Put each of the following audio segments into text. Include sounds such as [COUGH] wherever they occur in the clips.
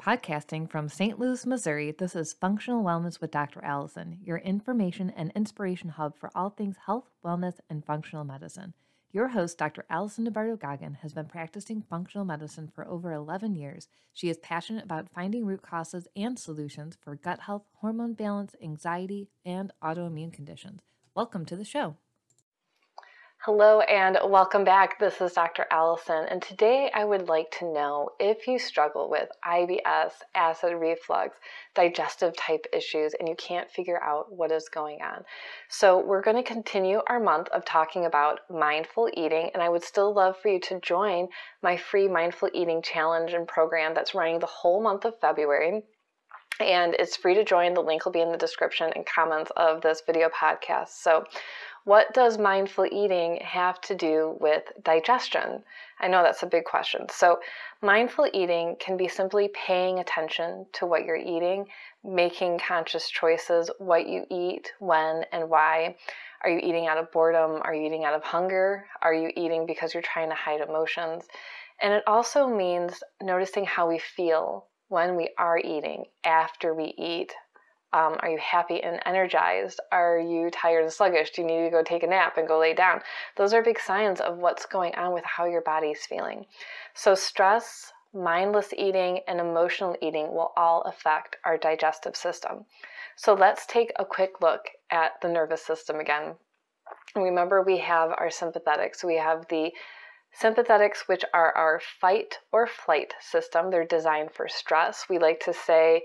Podcasting from St. Louis, Missouri, this is Functional Wellness with Dr. Allison, your information and inspiration hub for all things health, wellness, and functional medicine. Your host, Dr. Allison DeBardo Goggin, has been practicing functional medicine for over 11 years. She is passionate about finding root causes and solutions for gut health, hormone balance, anxiety, and autoimmune conditions. Welcome to the show. Hello and welcome back. This is Dr. Allison, and today I would like to know if you struggle with IBS, acid reflux, digestive type issues, and you can't figure out what is going on. So, we're going to continue our month of talking about mindful eating, and I would still love for you to join my free mindful eating challenge and program that's running the whole month of February and it's free to join. The link will be in the description and comments of this video podcast. So, what does mindful eating have to do with digestion? I know that's a big question. So, mindful eating can be simply paying attention to what you're eating, making conscious choices, what you eat, when, and why. Are you eating out of boredom? Are you eating out of hunger? Are you eating because you're trying to hide emotions? And it also means noticing how we feel when we are eating, after we eat, um, are you happy and energized? Are you tired and sluggish? Do you need to go take a nap and go lay down? Those are big signs of what's going on with how your body's feeling. So, stress, mindless eating, and emotional eating will all affect our digestive system. So, let's take a quick look at the nervous system again. Remember, we have our sympathetics. We have the sympathetics, which are our fight or flight system. They're designed for stress. We like to say,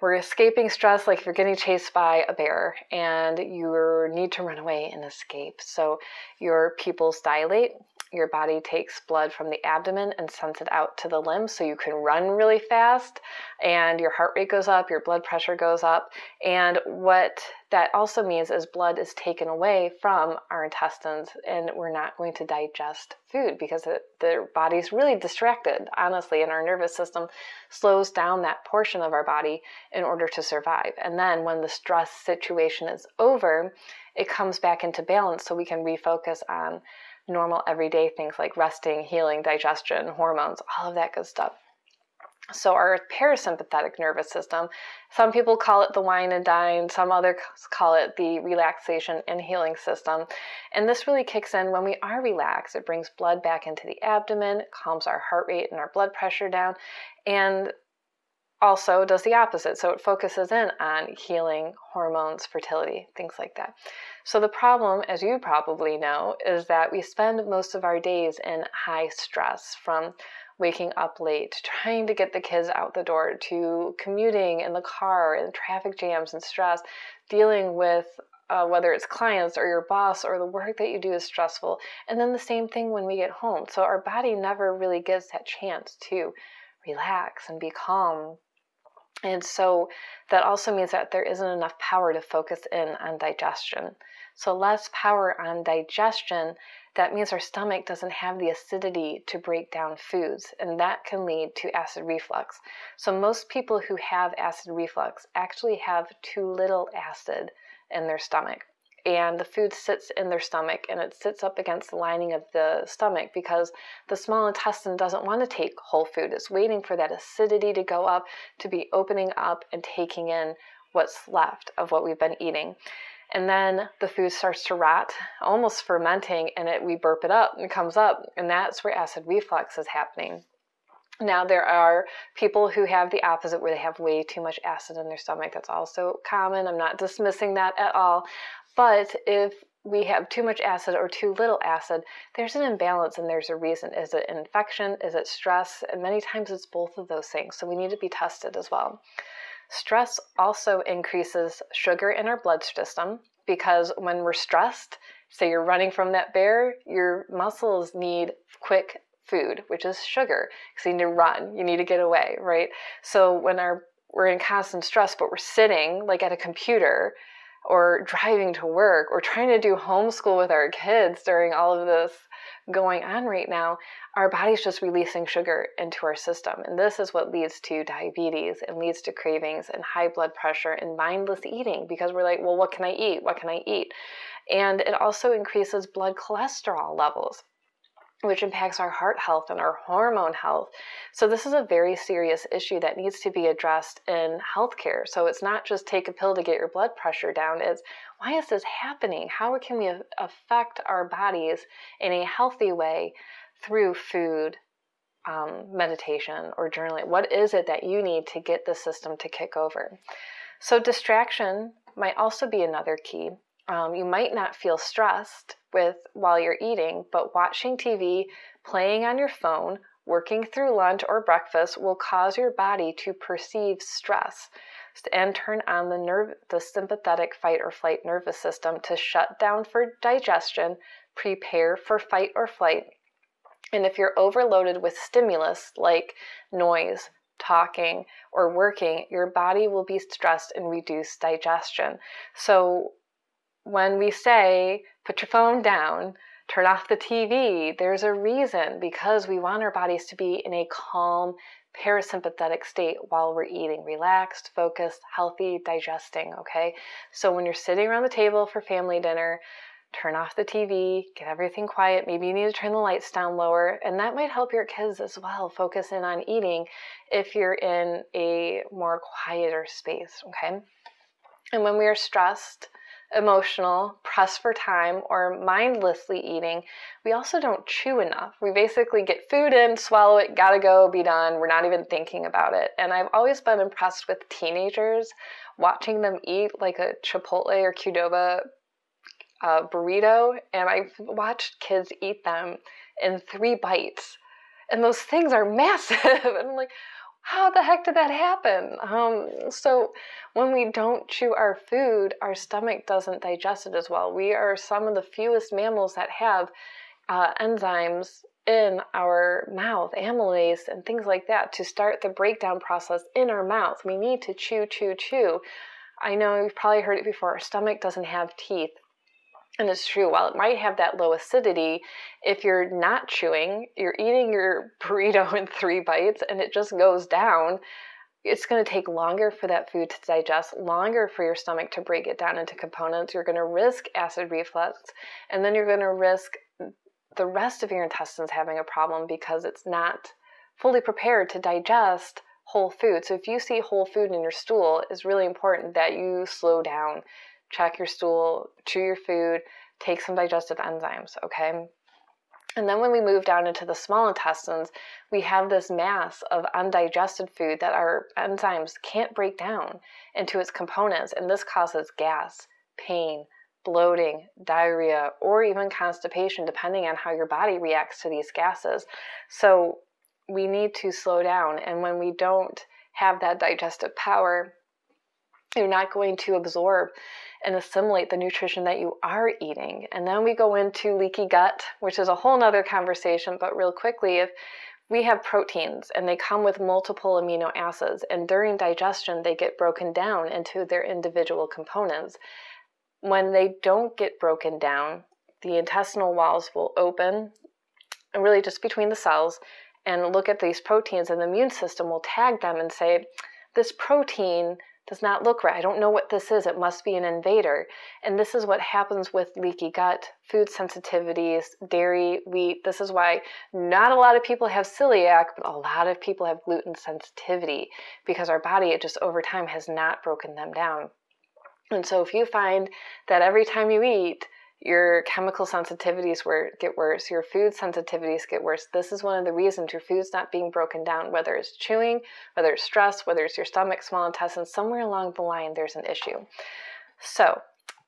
we're escaping stress like you're getting chased by a bear and you need to run away and escape. So your pupils dilate, your body takes blood from the abdomen and sends it out to the limbs so you can run really fast and your heart rate goes up, your blood pressure goes up. And what that also means is blood is taken away from our intestines and we're not going to digest food because it, the body's really distracted, honestly, and our nervous system slows down that portion of our body in order to survive. And then when the stress situation is over, it comes back into balance so we can refocus on normal everyday things like resting, healing, digestion, hormones, all of that good stuff. So, our parasympathetic nervous system, some people call it the wine and dine, some others call it the relaxation and healing system. And this really kicks in when we are relaxed. It brings blood back into the abdomen, calms our heart rate and our blood pressure down, and also does the opposite. So, it focuses in on healing, hormones, fertility, things like that. So, the problem, as you probably know, is that we spend most of our days in high stress from waking up late, trying to get the kids out the door, to commuting in the car and traffic jams and stress, dealing with uh, whether it's clients or your boss or the work that you do is stressful. And then the same thing when we get home. So, our body never really gets that chance to relax and be calm and so that also means that there isn't enough power to focus in on digestion. So, less power on digestion, that means our stomach doesn't have the acidity to break down foods, and that can lead to acid reflux. So, most people who have acid reflux actually have too little acid in their stomach and the food sits in their stomach and it sits up against the lining of the stomach because the small intestine doesn't want to take whole food. It's waiting for that acidity to go up, to be opening up and taking in what's left of what we've been eating. And then the food starts to rot, almost fermenting, and it, we burp it up and it comes up, and that's where acid reflux is happening. Now, there are people who have the opposite where they have way too much acid in their stomach. That's also common. I'm not dismissing that at all. But if we have too much acid or too little acid, there's an imbalance and there's a reason. Is it infection? Is it stress? And many times it's both of those things. So we need to be tested as well. Stress also increases sugar in our blood system because when we're stressed, say you're running from that bear, your muscles need quick food, which is sugar, because you need to run, you need to get away, right? So when our we're in constant stress, but we're sitting like at a computer, or driving to work or trying to do homeschool with our kids during all of this going on right now, our body's just releasing sugar into our system. And this is what leads to diabetes and leads to cravings and high blood pressure and mindless eating because we're like, well, what can I eat? What can I eat? And it also increases blood cholesterol levels. Which impacts our heart health and our hormone health. So, this is a very serious issue that needs to be addressed in healthcare. So, it's not just take a pill to get your blood pressure down, it's why is this happening? How can we affect our bodies in a healthy way through food, um, meditation, or journaling? What is it that you need to get the system to kick over? So, distraction might also be another key. Um, you might not feel stressed with while you're eating, but watching TV, playing on your phone, working through lunch or breakfast will cause your body to perceive stress and turn on the nerve the sympathetic fight or flight nervous system to shut down for digestion, prepare for fight or flight. And if you're overloaded with stimulus like noise, talking, or working, your body will be stressed and reduce digestion. So when we say put your phone down, turn off the TV, there's a reason because we want our bodies to be in a calm, parasympathetic state while we're eating, relaxed, focused, healthy, digesting, okay? So when you're sitting around the table for family dinner, turn off the TV, get everything quiet. Maybe you need to turn the lights down lower, and that might help your kids as well focus in on eating if you're in a more quieter space, okay? And when we are stressed, emotional, pressed for time, or mindlessly eating, we also don't chew enough. We basically get food in, swallow it, gotta go, be done. We're not even thinking about it. And I've always been impressed with teenagers watching them eat like a Chipotle or Qdoba uh, burrito, and I've watched kids eat them in three bites. And those things are [LAUGHS] massive. and I'm like, how the heck did that happen? Um, so, when we don't chew our food, our stomach doesn't digest it as well. We are some of the fewest mammals that have uh, enzymes in our mouth, amylase and things like that, to start the breakdown process in our mouth. We need to chew, chew, chew. I know you've probably heard it before. Our stomach doesn't have teeth. And it's true, while it might have that low acidity, if you're not chewing, you're eating your [LAUGHS] burrito in three bites and it just goes down, it's going to take longer for that food to digest, longer for your stomach to break it down into components. You're going to risk acid reflux, and then you're going to risk the rest of your intestines having a problem because it's not fully prepared to digest whole food. So if you see whole food in your stool, it's really important that you slow down check your stool, chew your food, take some digestive enzymes, okay? And then when we move down into the small intestines, we have this mass of undigested food that our enzymes can't break down into its components, and this causes gas, pain, bloating, diarrhea, or even constipation, depending on how your body reacts to these gases. So we need to slow down, and when we don't have that digestive power, you're not going to absorb and assimilate the nutrition that you are eating. And then we go into leaky gut, which is a whole nother conversation, but real quickly, if we have proteins and they come with multiple amino acids, and during digestion, they get broken down into their individual components. When they don't get broken down, the intestinal walls will open, and really just between the cells, and look at these proteins, and the immune system will tag them and say, This protein does not look right. I don't know what this is. It must be an invader. And this is what happens with leaky gut, food sensitivities, dairy, wheat. This is why not a lot of people have celiac, but a lot of people have gluten sensitivity because our body, it just over time has not broken them down. And so if you find that every time you eat, your chemical sensitivities get worse, your food sensitivities get worse. This is one of the reasons your food's not being broken down, whether it's chewing, whether it's stress, whether it's your stomach, small intestine, somewhere along the line there's an issue. So,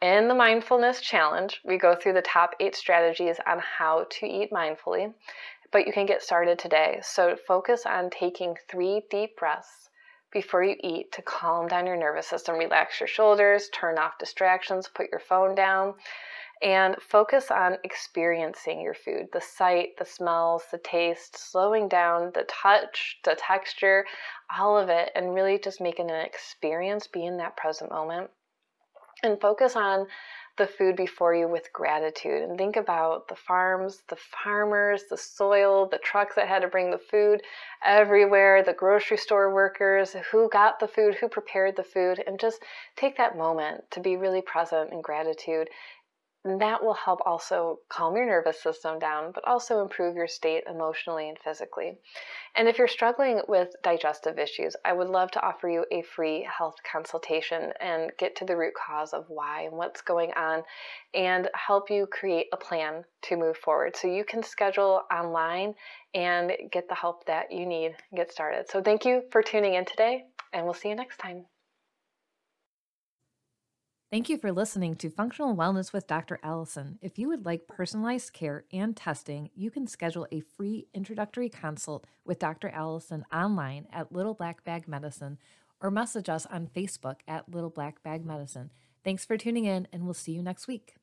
in the mindfulness challenge, we go through the top eight strategies on how to eat mindfully, but you can get started today. So, focus on taking three deep breaths before you eat to calm down your nervous system. Relax your shoulders, turn off distractions, put your phone down and focus on experiencing your food the sight, the smells, the taste, slowing down, the touch, the texture, all of it, and really just making an experience, be in that present moment. And focus on the food before you with gratitude and think about the farms, the farmers, the soil, the trucks that had to bring the food everywhere, the grocery store workers, who got the food, who prepared the food, and just take that moment to be really present in gratitude And that will help also calm your nervous system down, but also improve your state emotionally and physically. And if you're struggling with digestive issues, I would love to offer you a free health consultation and get to the root cause of why and what's going on and help you create a plan to move forward. So you can schedule online and get the help that you need get started. So thank you for tuning in today, and we'll see you next time. Thank you for listening to Functional Wellness with Dr. Allison. If you would like personalized care and testing, you can schedule a free introductory consult with Dr. Allison online at Little Black Bag Medicine or message us on Facebook at Little Black Bag Medicine. Thanks for tuning in, and we'll see you next week.